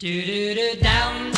Do do do down,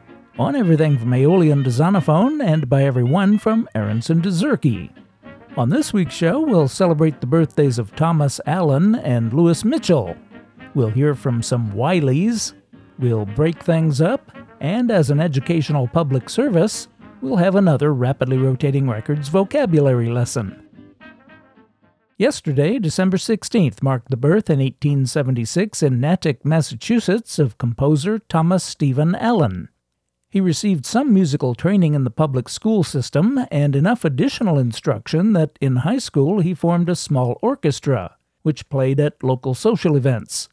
on everything from Aeolian to Zonophone and by everyone from Aaronson to Zurke. On this week's show, we'll celebrate the birthdays of Thomas Allen and Louis Mitchell. We'll hear from some Wileys, we'll break things up, and as an educational public service, we'll have another Rapidly Rotating Records vocabulary lesson. Yesterday, December 16th, marked the birth in 1876 in Natick, Massachusetts, of composer Thomas Stephen Allen. He received some musical training in the public school system and enough additional instruction that in high school he formed a small orchestra, which played at local social events.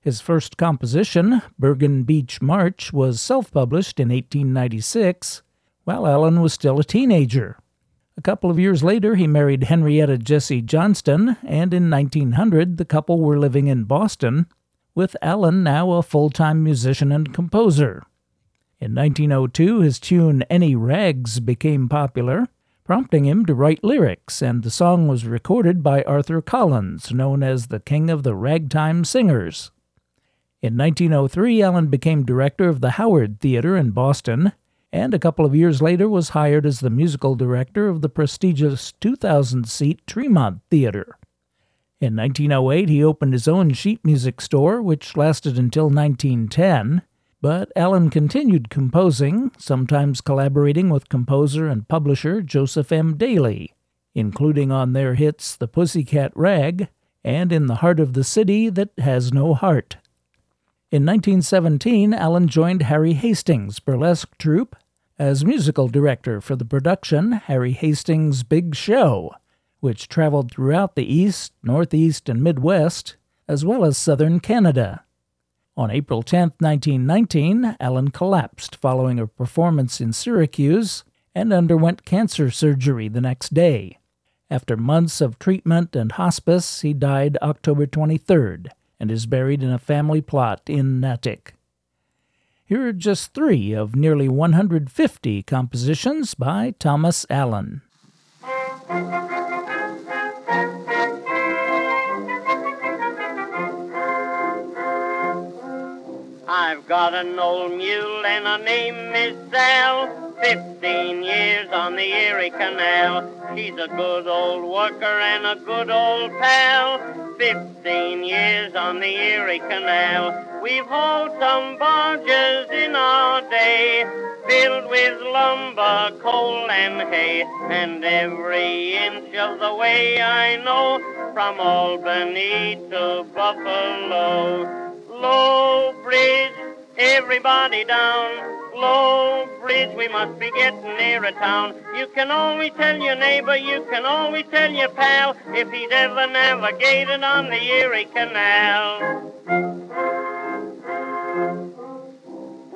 His first composition, Bergen Beach March, was self published in 1896, while Allen was still a teenager. A couple of years later, he married Henrietta Jessie Johnston, and in 1900 the couple were living in Boston, with Allen now a full time musician and composer. In 1902, his tune Any Rags became popular, prompting him to write lyrics, and the song was recorded by Arthur Collins, known as the King of the Ragtime Singers. In 1903, Allen became director of the Howard Theater in Boston, and a couple of years later was hired as the musical director of the prestigious 2,000 seat Tremont Theater. In 1908, he opened his own sheet music store, which lasted until 1910, but Allen continued composing, sometimes collaborating with composer and publisher Joseph M. Daly, including on their hits The Pussycat Rag and In the Heart of the City That Has No Heart. In 1917, Allen joined Harry Hastings' burlesque troupe as musical director for the production Harry Hastings' Big Show, which traveled throughout the East, Northeast, and Midwest, as well as southern Canada. On April 10, 1919, Allen collapsed following a performance in Syracuse and underwent cancer surgery the next day. After months of treatment and hospice, he died October 23rd and is buried in a family plot in Natick. Here are just three of nearly 150 compositions by Thomas Allen. I've got an old mule and her name is Sal. Fifteen years on the Erie Canal. She's a good old worker and a good old pal. Fifteen years on the Erie Canal. We've hauled some barges in our day, filled with lumber, coal, and hay. And every inch of the way I know, from Albany to Buffalo. Low bridge, everybody down. Low bridge, we must be getting near a town. You can always tell your neighbor, you can always tell your pal, if he's ever navigated on the Erie Canal.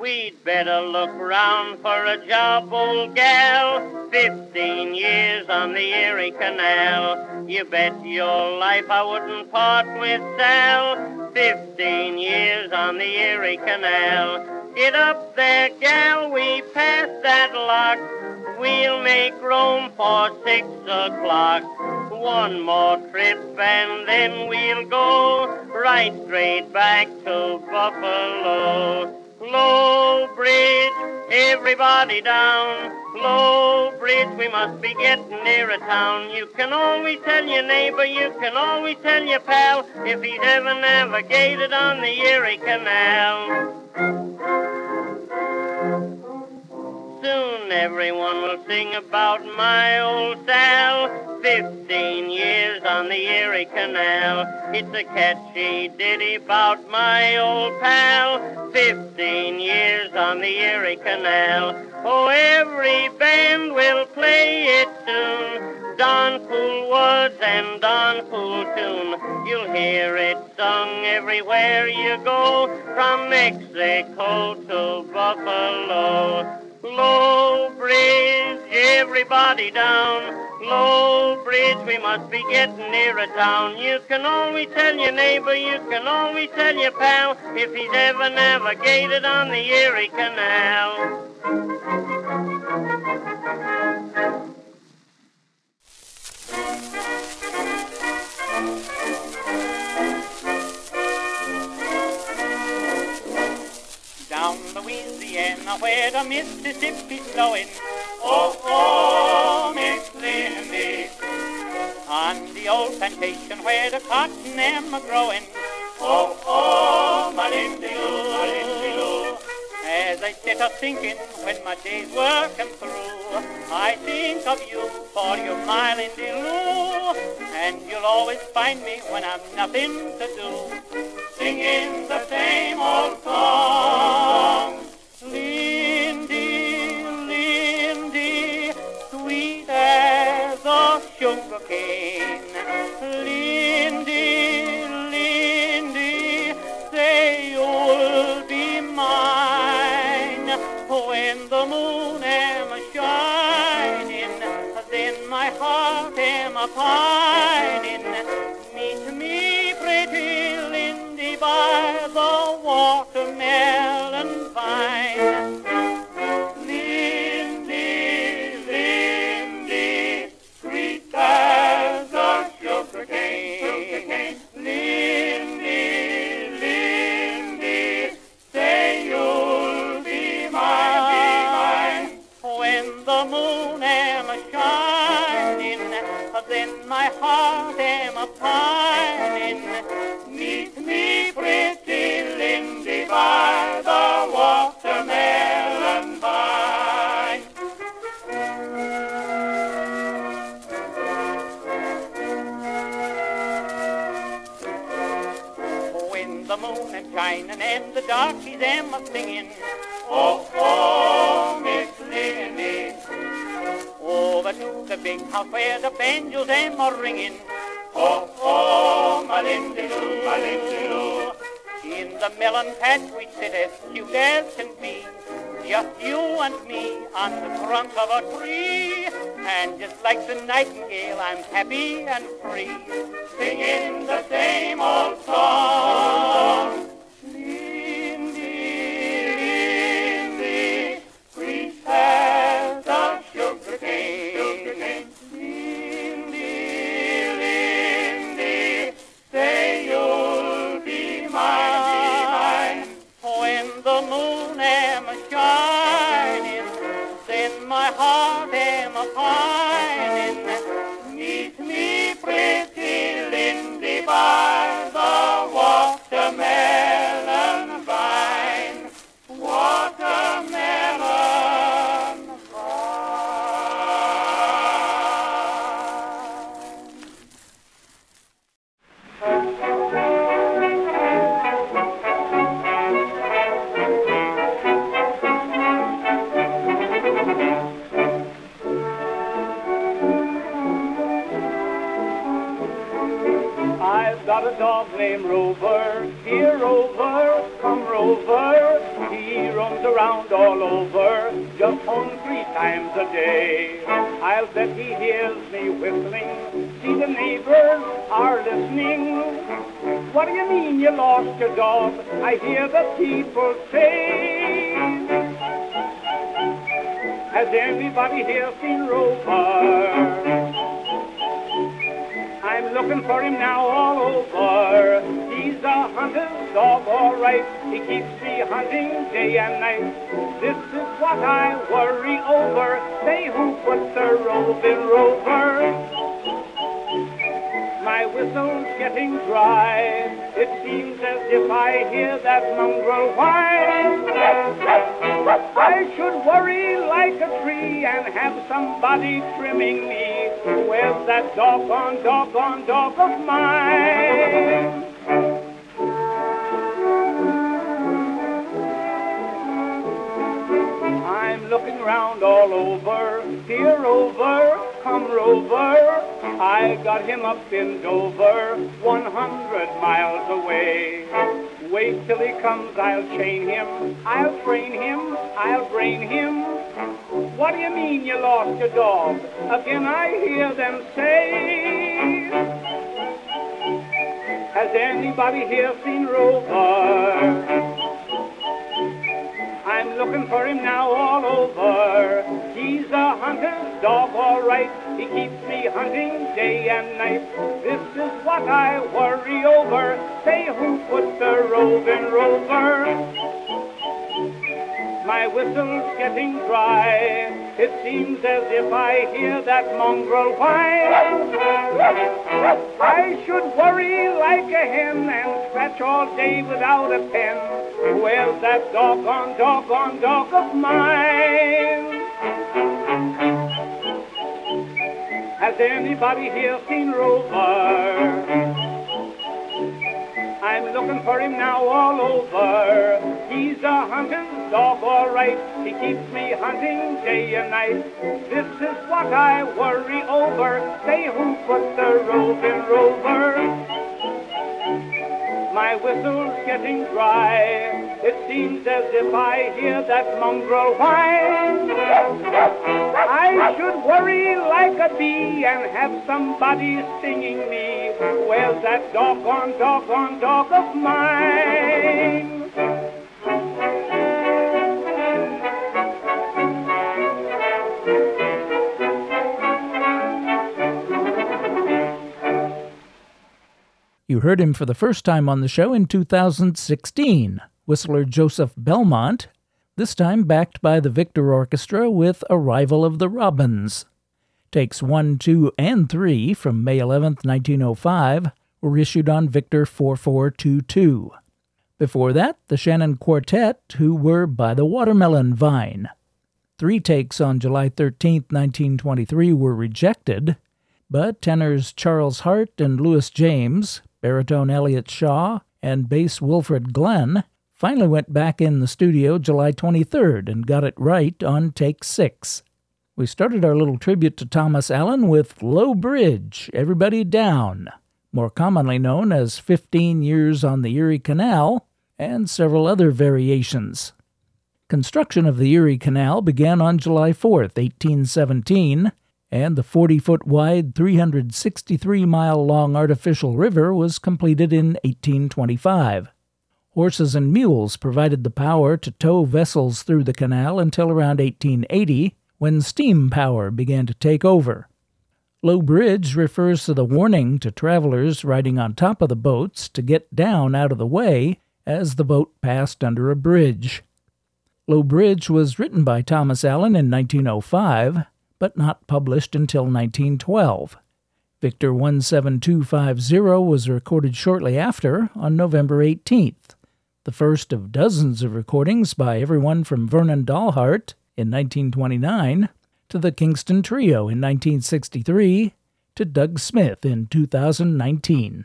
We'd better look round for a job, old gal. Fifteen years on the Erie Canal. You bet your life I wouldn't part with Sal. Fifteen years on the Erie Canal. Get up there, gal, we pass that lock. We'll make room for six o'clock. One more trip and then we'll go right straight back to Buffalo. Low Bridge, everybody down. Low Bridge, we must be getting near a town. You can always tell your neighbor, you can always tell your pal, if he's ever navigated on the Erie Canal. Soon everyone will sing about my old Sal. Fifteen years on the Erie Canal. It's a catchy ditty about my old pal. Fifteen years on the Erie Canal. Oh, every band will play it soon. Don Cool Woods and Don Cool Tune. You'll hear it sung everywhere you go, from Mexico to Buffalo. Low Bridge, everybody down. Low Bridge, we must be getting near a town. You can always tell your neighbor, you can always tell your pal, if he's ever navigated on the Erie Canal. Louisiana where the Mississippi's flowing. Oh, oh, Miss Lindy. On the old plantation where the cotton am growing. Oh, oh, my Lindy oh, Lindy Lou. As I sit a thinking when my day's working through, I think of you for your my Lindy. And you'll always find me when I'm nothing to do singing the same old song. My heart am a pining. Meet me, pretty Lindy, by the watermelon darkies am a singing, oh, oh, Miss Lindy. Over to the big house where the banjos am a ringing, oh, oh, my Lindy Lou, my Lindy Lou. In the melon patch we sit as cute as can be, just you and me on the trunk of a tree. And just like the nightingale, I'm happy and free, singing the same old song. Watermelon people say. Has anybody here seen Rover? I'm looking for him now all over. He's a hunter's dog, all right. He keeps me hunting day and night. This is what I worry over. Say who put the roving rover? My whistle's getting dry. It seems as if I hear that mongrel whine. I should worry like a tree and have somebody trimming me. Where's that doggone, doggone dog of mine? I'm looking round all over, here over, come rover. I got him up in Dover, 100 miles away. Wait till he comes, I'll chain him, I'll train him, I'll brain him. What do you mean you lost your dog? Again I hear them say. Has anybody here seen Rover? I'm looking for him now all over. He's a hunter's dog, all right. He keeps me hunting day and night. This is what I worry over. Say who put the roving rover? My whistle's getting dry. It seems as if I hear that mongrel whine. I should worry like a hen and scratch all day without a pen. Where's that doggone, doggone dog of mine? Has anybody here seen Rover? I'm looking for him now all over. He's a hunting dog, all right. He keeps me hunting day and night. This is what I worry over. Say who put the roving rover? My whistle's getting dry. It seems as if I hear that mongrel whine. I should worry like a bee and have somebody stinging me. Where's that doggone, doggone dog of mine? You heard him for the first time on the show in 2016, whistler Joseph Belmont, this time backed by the Victor Orchestra with Arrival of the Robins. Takes 1, 2, and 3 from May 11, 1905 were issued on Victor 4422. Before that, the Shannon Quartet, who were By the Watermelon Vine. Three takes on July 13, 1923 were rejected, but tenors Charles Hart and Louis James, baritone Elliott Shaw, and bass Wilfred Glenn finally went back in the studio July 23rd and got it right on take six. We started our little tribute to Thomas Allen with Low Bridge, Everybody Down, more commonly known as 15 Years on the Erie Canal, and several other variations. Construction of the Erie Canal began on July 4, 1817, and the 40 foot wide, 363 mile long artificial river was completed in 1825. Horses and mules provided the power to tow vessels through the canal until around 1880, when steam power began to take over. Low bridge refers to the warning to travelers riding on top of the boats to get down out of the way as the boat passed under a bridge. Low Bridge was written by Thomas Allen in 1905, but not published until 1912. Victor 17250 was recorded shortly after on November 18th, the first of dozens of recordings by everyone from Vernon Dalhart in 1929 to the Kingston Trio in 1963 to Doug Smith in 2019.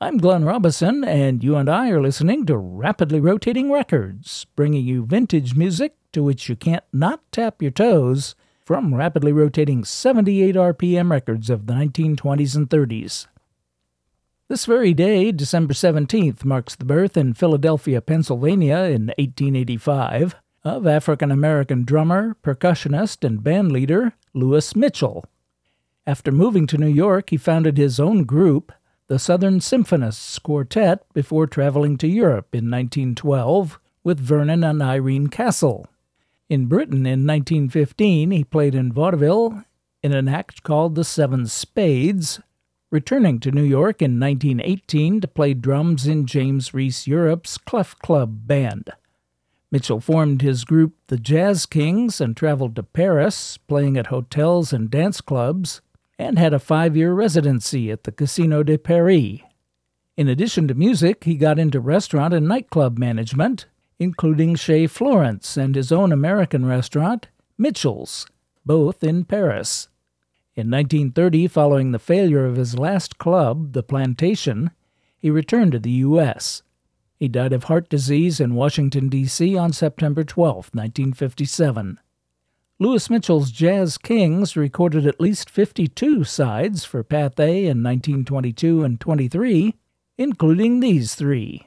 I'm Glenn Robison, and you and I are listening to Rapidly Rotating Records, bringing you vintage music to which you can't not tap your toes from rapidly rotating 78 RPM records of the 1920s and 30s. This very day, December 17th, marks the birth in Philadelphia, Pennsylvania in 1885 of African American drummer, percussionist, and bandleader Louis Mitchell. After moving to New York, he founded his own group, the Southern Symphonists Quartet, before traveling to Europe in 1912 with Vernon and Irene Castle. In Britain in 1915, he played in vaudeville in an act called The Seven Spades, returning to New York in 1918 to play drums in James Reese Europe's Clef Club band. Mitchell formed his group the Jazz Kings and traveled to Paris, playing at hotels and dance clubs, and had a five year residency at the Casino de Paris. In addition to music, he got into restaurant and nightclub management, including Chez Florence and his own American restaurant, Mitchell's, both in Paris. In 1930, following the failure of his last club, The Plantation, he returned to the U.S. He died of heart disease in Washington, D.C. on September 12, 1957. Louis Mitchell's Jazz Kings recorded at least 52 sides for Pathé in 1922 and 23, including these three.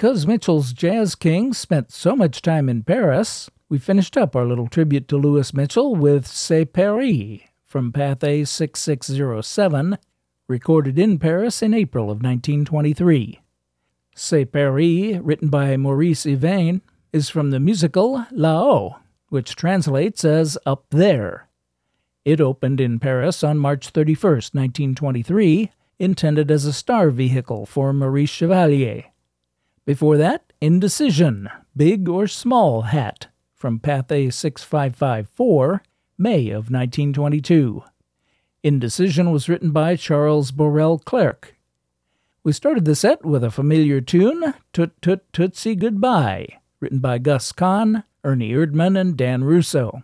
Because Mitchell's Jazz King spent so much time in Paris, we finished up our little tribute to Louis Mitchell with C'est Paris from Pathé 6607, recorded in Paris in April of 1923. C'est Paris, written by Maurice Yvain, is from the musical Là-haut, which translates as Up There. It opened in Paris on March 31, 1923, intended as a star vehicle for Maurice Chevalier. Before that, Indecision, Big or Small Hat, from Pathé 6554, May of 1922. Indecision was written by Charles Borel Clerc. We started the set with a familiar tune, Toot Toot Tootsie Goodbye, written by Gus Kahn, Ernie Erdman, and Dan Russo.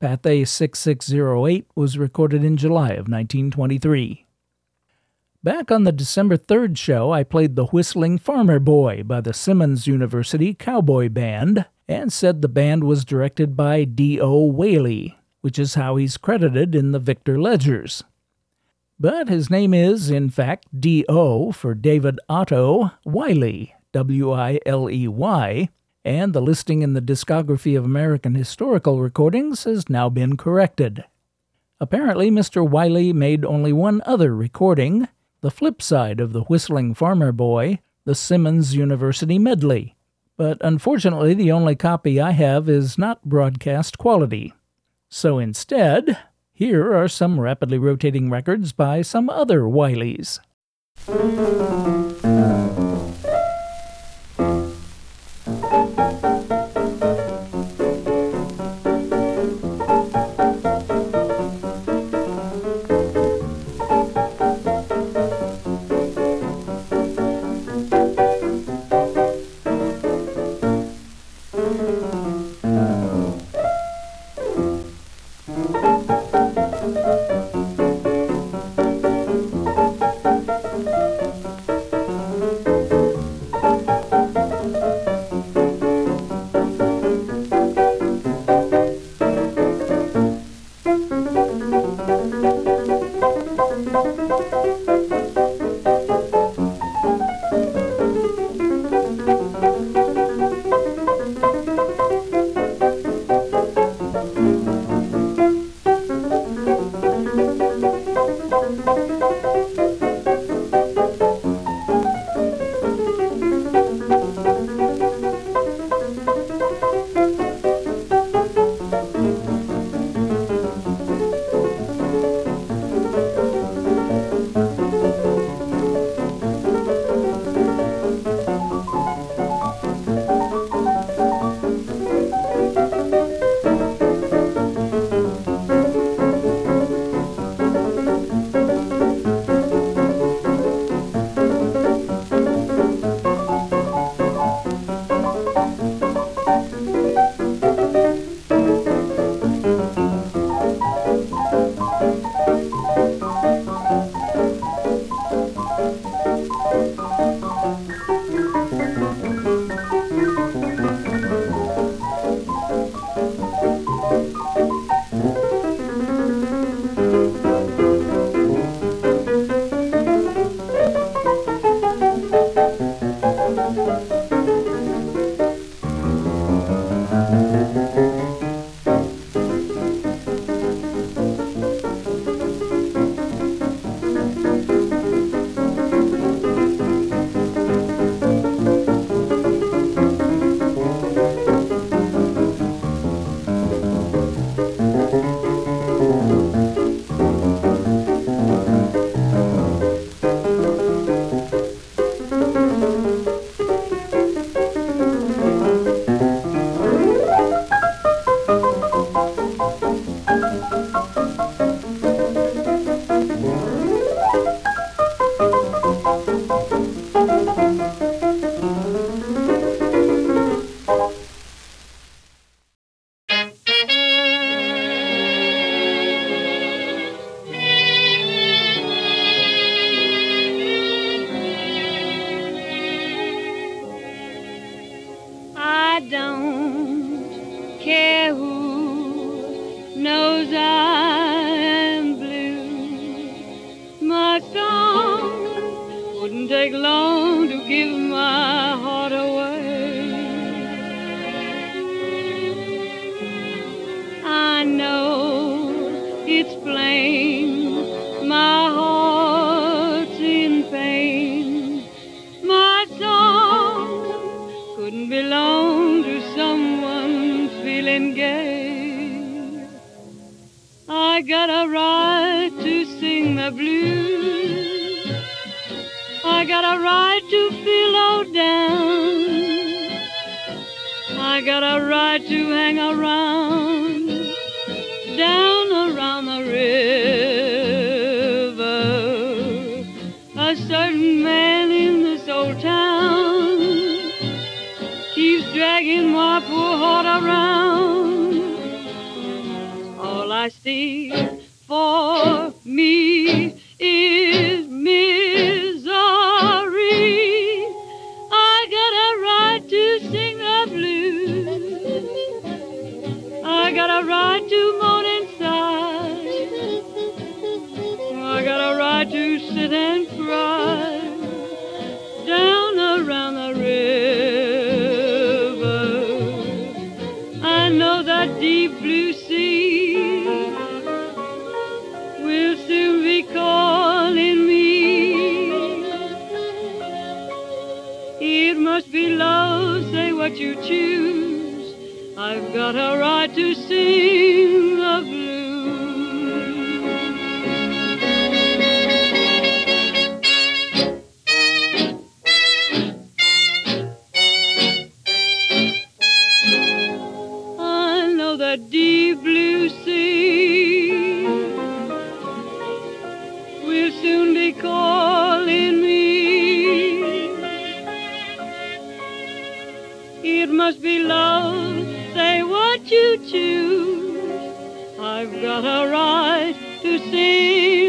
Pathé 6608 was recorded in July of 1923. Back on the December 3rd show, I played The Whistling Farmer Boy by the Simmons University Cowboy Band and said the band was directed by D.O. Whaley, which is how he's credited in the Victor Ledgers. But his name is, in fact, D.O. for David Otto Wiley, W I L E Y, and the listing in the Discography of American Historical Recordings has now been corrected. Apparently, Mr. Wiley made only one other recording, the flip side of the Whistling Farmer Boy, the Simmons University Medley. But unfortunately, the only copy I have is not broadcast quality. So instead, here are some rapidly rotating records by some other Wileys. it's plain my heart's in pain. My song couldn't belong to someone feeling gay. I got a right to sing the blues. I got a right to feel low down. I got a right to hang around down river. A certain man in this old town keeps dragging my poor heart around. must be love, say what you choose. I've got a right to sing.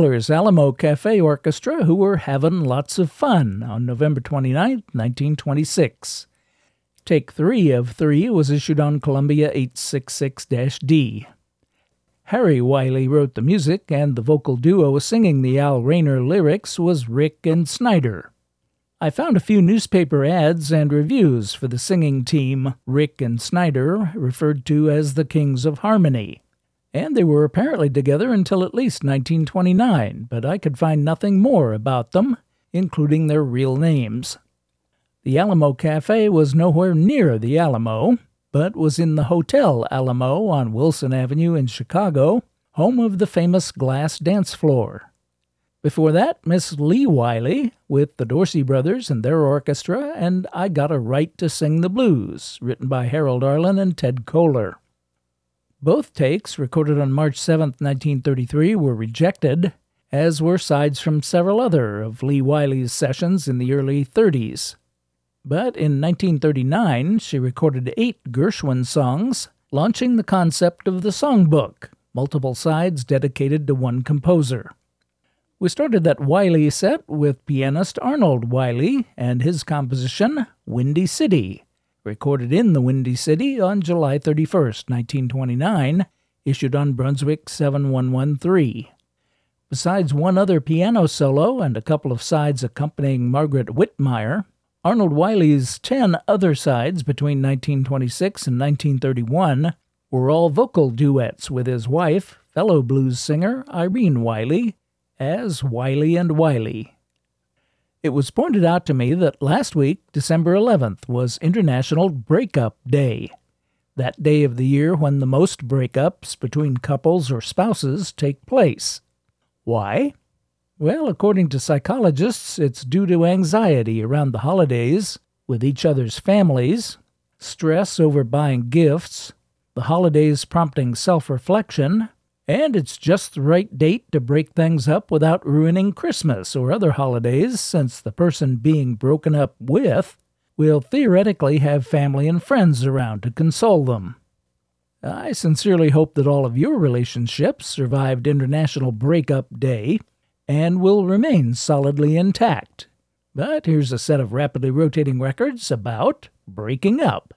Handler's Alamo Cafe Orchestra, who were having lots of fun on November 29, 1926. Take 3 of 3 was issued on Columbia 866 D. Harry Wiley wrote the music, and the vocal duo singing the Al Rayner lyrics was Rick and Snyder. I found a few newspaper ads and reviews for the singing team Rick and Snyder, referred to as the Kings of Harmony. And they were apparently together until at least 1929, but I could find nothing more about them, including their real names. The Alamo Cafe was nowhere near the Alamo, but was in the Hotel Alamo on Wilson Avenue in Chicago, home of the famous glass dance floor. Before that, Miss Lee Wiley with the Dorsey Brothers and their orchestra, and I Got a Right to Sing the Blues, written by Harold Arlen and Ted Koehler. Both takes, recorded on March 7, 1933, were rejected, as were sides from several other of Lee Wiley's sessions in the early 30s. But in 1939, she recorded eight Gershwin songs, launching the concept of the songbook, multiple sides dedicated to one composer. We started that Wiley set with pianist Arnold Wiley and his composition, Windy City, recorded in the Windy City on July 31, 1929, issued on Brunswick 7113. Besides one other piano solo and a couple of sides accompanying Margaret Whitmire, Arnold Wiley's ten other sides between 1926 and 1931 were all vocal duets with his wife, fellow blues singer Irene Wiley, as Wiley and Wiley. It was pointed out to me that last week, December 11th, was International Breakup Day, that day of the year when the most breakups between couples or spouses take place. Why? Well, according to psychologists, it's due to anxiety around the holidays with each other's families, stress over buying gifts, the holidays prompting self reflection, and it's just the right date to break things up without ruining Christmas or other holidays, since the person being broken up with will theoretically have family and friends around to console them. I sincerely hope that all of your relationships survived International Breakup Day and will remain solidly intact. But here's a set of rapidly rotating records about breaking up.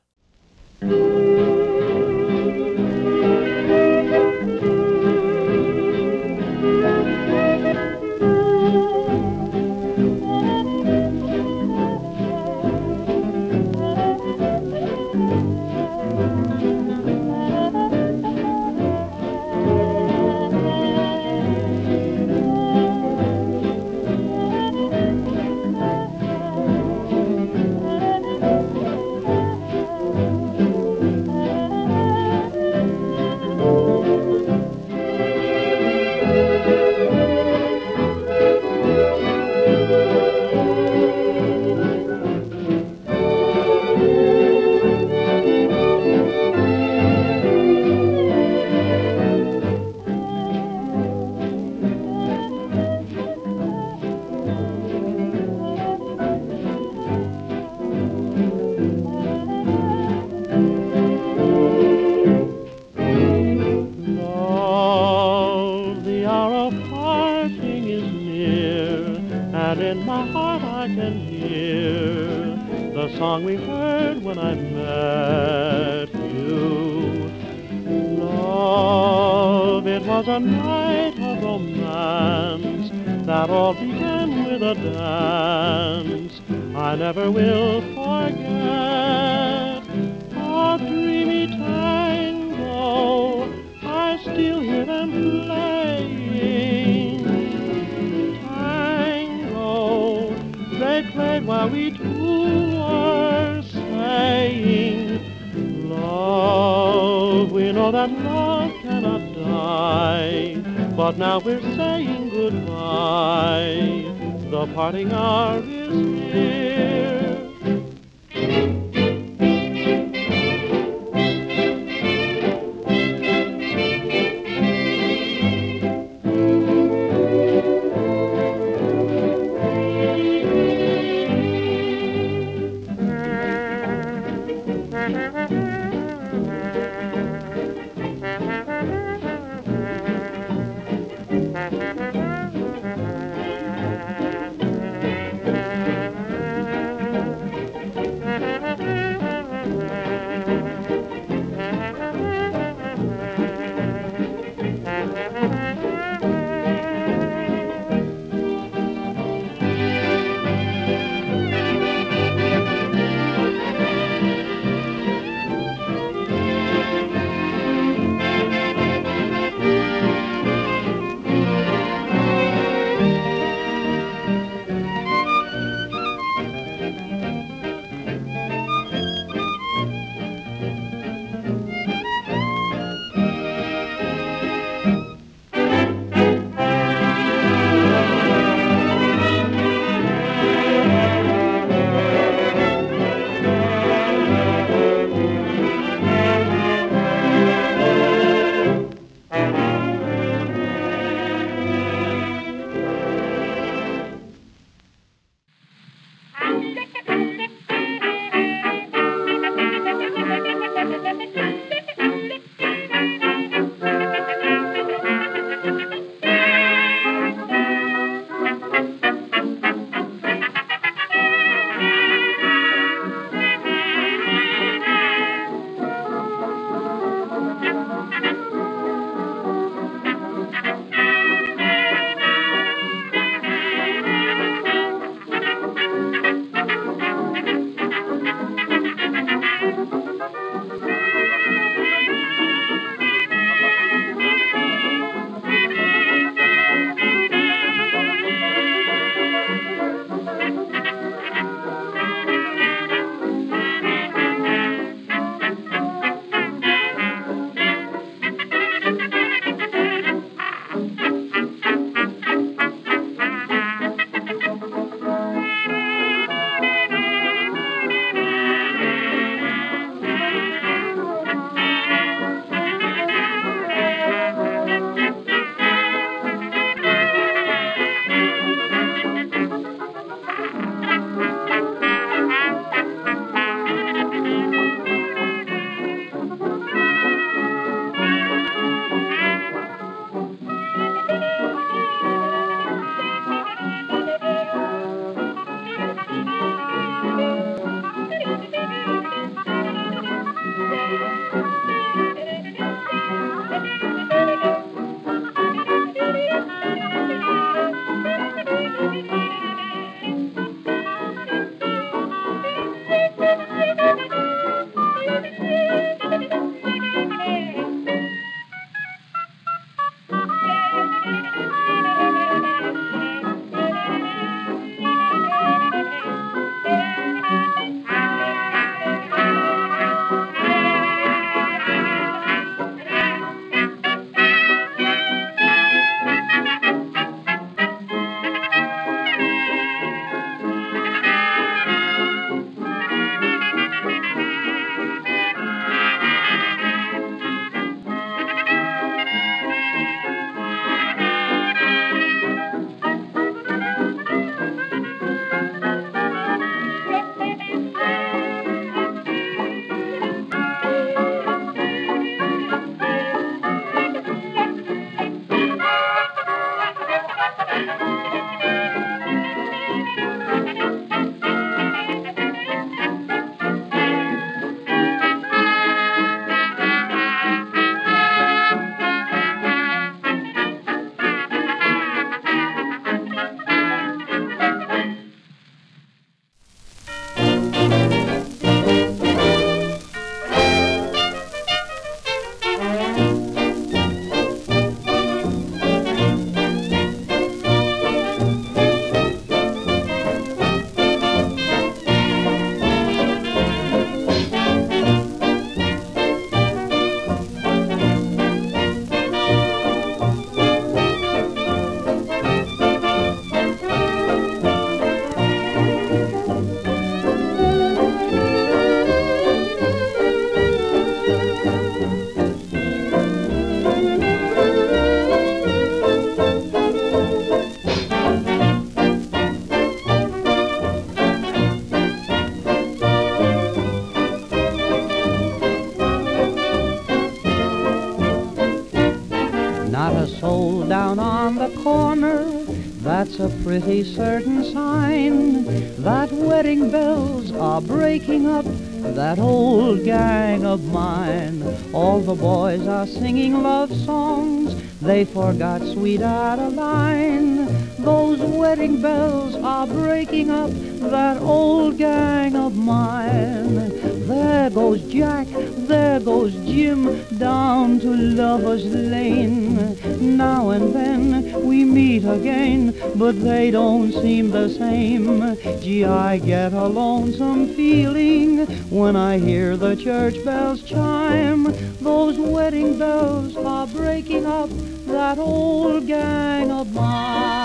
Song we heard when I met you. Love, it was a night of romance that all began with a dance. I never will forget our dreamy tango. I still hear them playing tango. They played while we two know that love cannot die, but now we're saying goodbye. The parting hour is sold down on the corner, that's a pretty certain sign that wedding bells are breaking up that old gang of mine. All the boys are singing love songs, they forgot sweet Adeline. Those wedding bells are breaking up that old gang of mine. There goes Jack, there goes Jim, down to Lover's Lane. Now and then we meet again, but they don't seem the same. Gee, I get a lonesome feeling when I hear the church bells chime. Those wedding bells are breaking up that old gang of mine.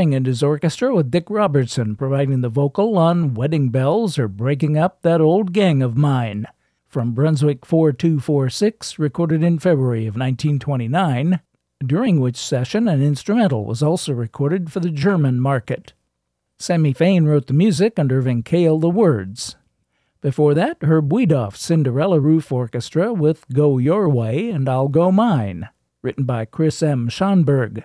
Herring and his orchestra with Dick Robertson providing the vocal on Wedding Bells or Breaking Up That Old Gang of Mine. From Brunswick 4246, recorded in February of 1929, during which session an instrumental was also recorded for the German market. Sammy Fain wrote the music and Irving Kahal the words. Before that, Herb Wiedoeft's Cinderella Roof Orchestra with Go Your Way and I'll Go Mine, written by Chris M. Schonberg.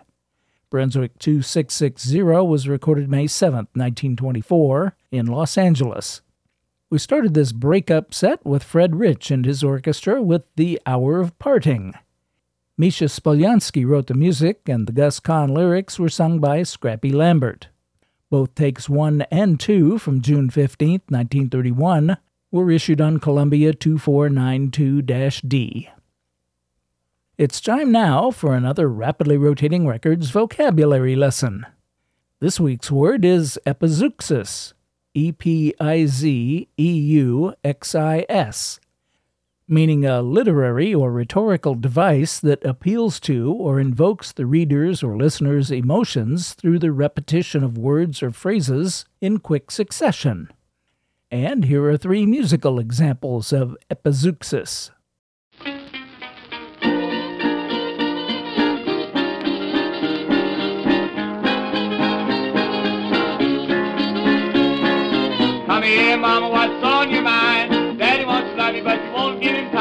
Brunswick 2660 was recorded May 7, 1924, in Los Angeles. We started this breakup set with Fred Rich and his orchestra with The Hour of Parting. Misha Spolyansky wrote the music, and the Gus Kahn lyrics were sung by Scrappy Lambert. Both takes 1 and 2 from June 15, 1931, were issued on Columbia 2492 D. It's time now for another Rapidly Rotating Records vocabulary lesson. This week's word is epizeuxis, E P I Z E U X I S, meaning a literary or rhetorical device that appeals to or invokes the reader's or listener's emotions through the repetition of words or phrases in quick succession. And here are three musical examples of epizeuxis. Mama, what's on your mind? Daddy wants to love you, but you won't give him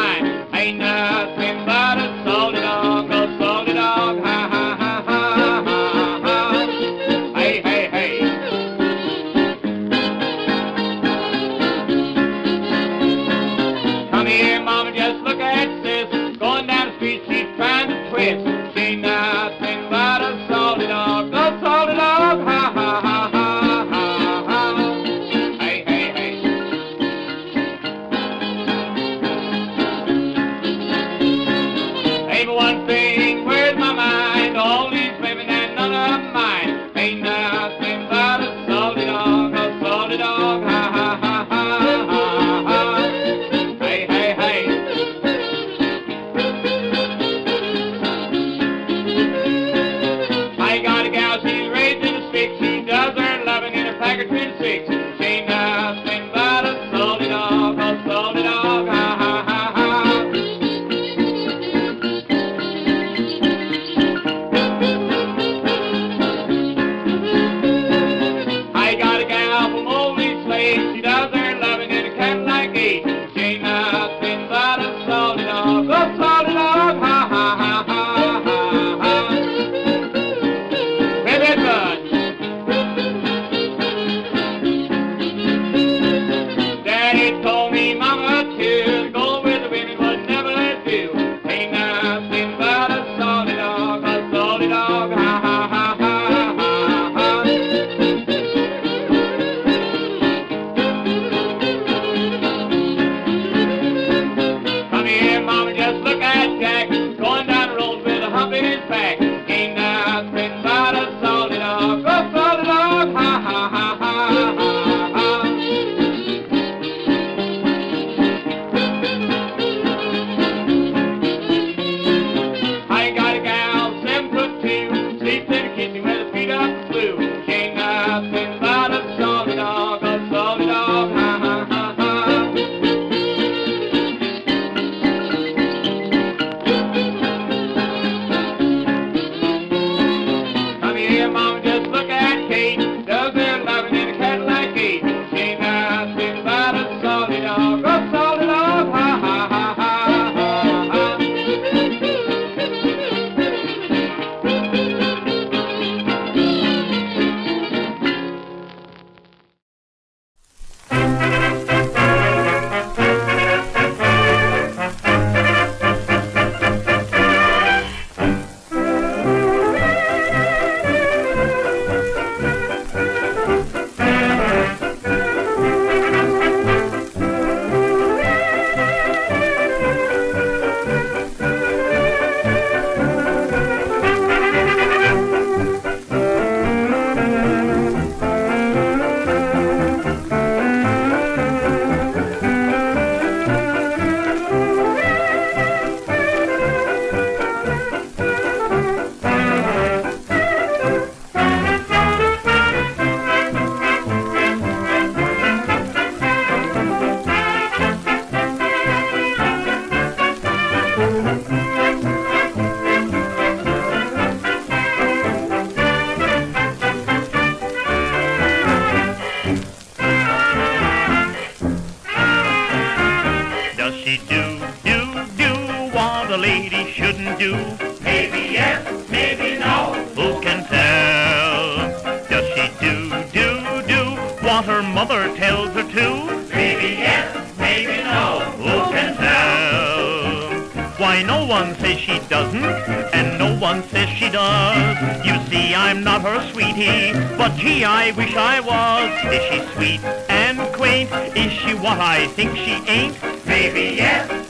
her sweetie, but gee, I wish I was. Is she sweet and quaint? Is she what I think she ain't? Maybe yes,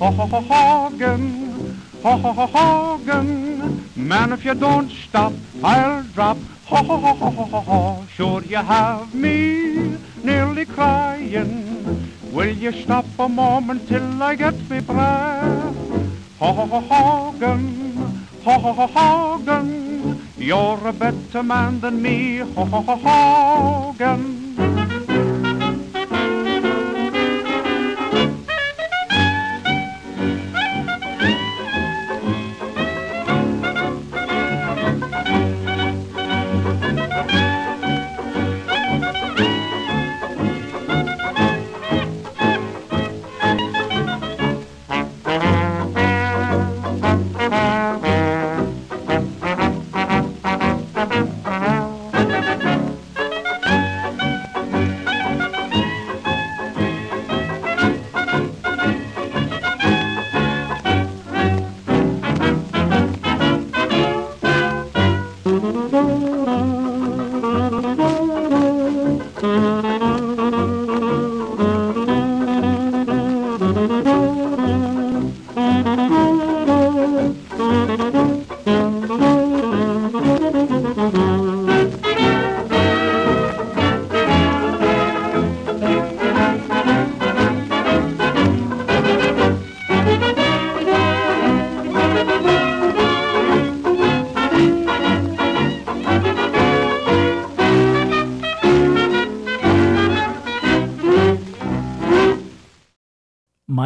Hagen, Hagen, man, if you don't stop, I'll drop. Sure you have me nearly crying. Will you stop a moment till I get me breath? Hagen, Hagen. You're a better man than me, Ho, Hogan.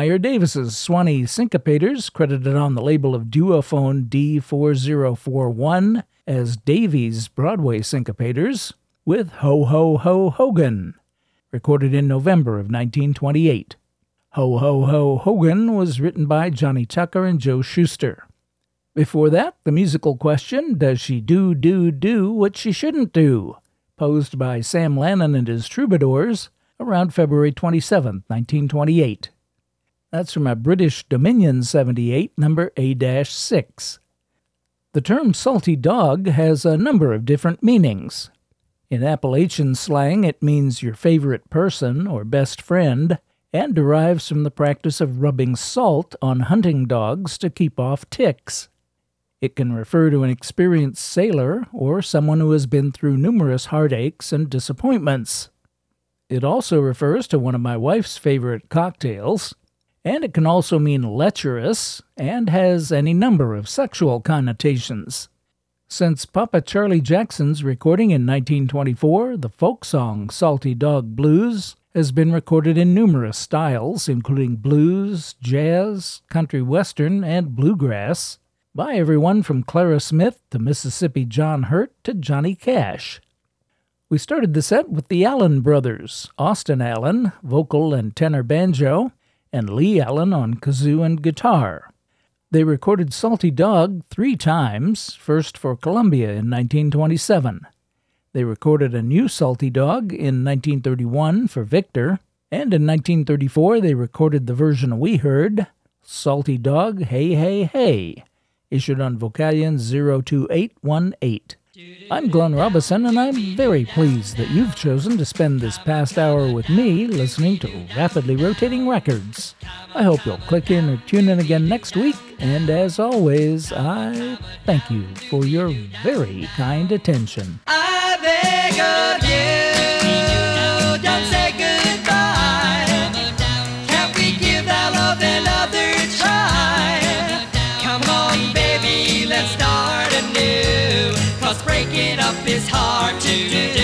Meyer Davis's Swanee Syncopators, credited on the label of Duophone D4041 as Davies Broadway Syncopators, with Ho Ho Ho Hogan. recorded in November of 1928. Ho Ho Ho Hogan was written by Johnny Tucker and Joe Schuster. Before that, the musical question, Does she do, do, do what she shouldn't do? posed by Sam Lanin and his troubadours around February 27, 1928. That's from a British Dominion 78, number A 6. The term salty dog has a number of different meanings. In Appalachian slang, it means your favorite person or best friend, and derives from the practice of rubbing salt on hunting dogs to keep off ticks. It can refer to an experienced sailor or someone who has been through numerous heartaches and disappointments. It also refers to one of my wife's favorite cocktails, and it can also mean lecherous and has any number of sexual connotations. Since Papa Charlie Jackson's recording in 1924, the folk song Salty Dog Blues has been recorded in numerous styles, including blues, jazz, country western, and bluegrass, by everyone from Clara Smith to Mississippi John Hurt to Johnny Cash. We started the set with the Allen brothers, Austin Allen, vocal and tenor banjo, and Lee Allen on kazoo and guitar. They recorded Salty Dog three times, first for Columbia in 1927. They recorded a new Salty Dog in 1931 for Victor, and in 1934 they recorded the version we heard, Salty Dog Hey Hey Hey, issued on Vocalion 02818. I'm Glenn Robison, and I'm very pleased that you've chosen to spend this past hour with me listening to Rapidly Rotating Records. I hope you'll click in or tune in again next week, and as always, I thank you for your very kind attention. I beg of you, is hard to do.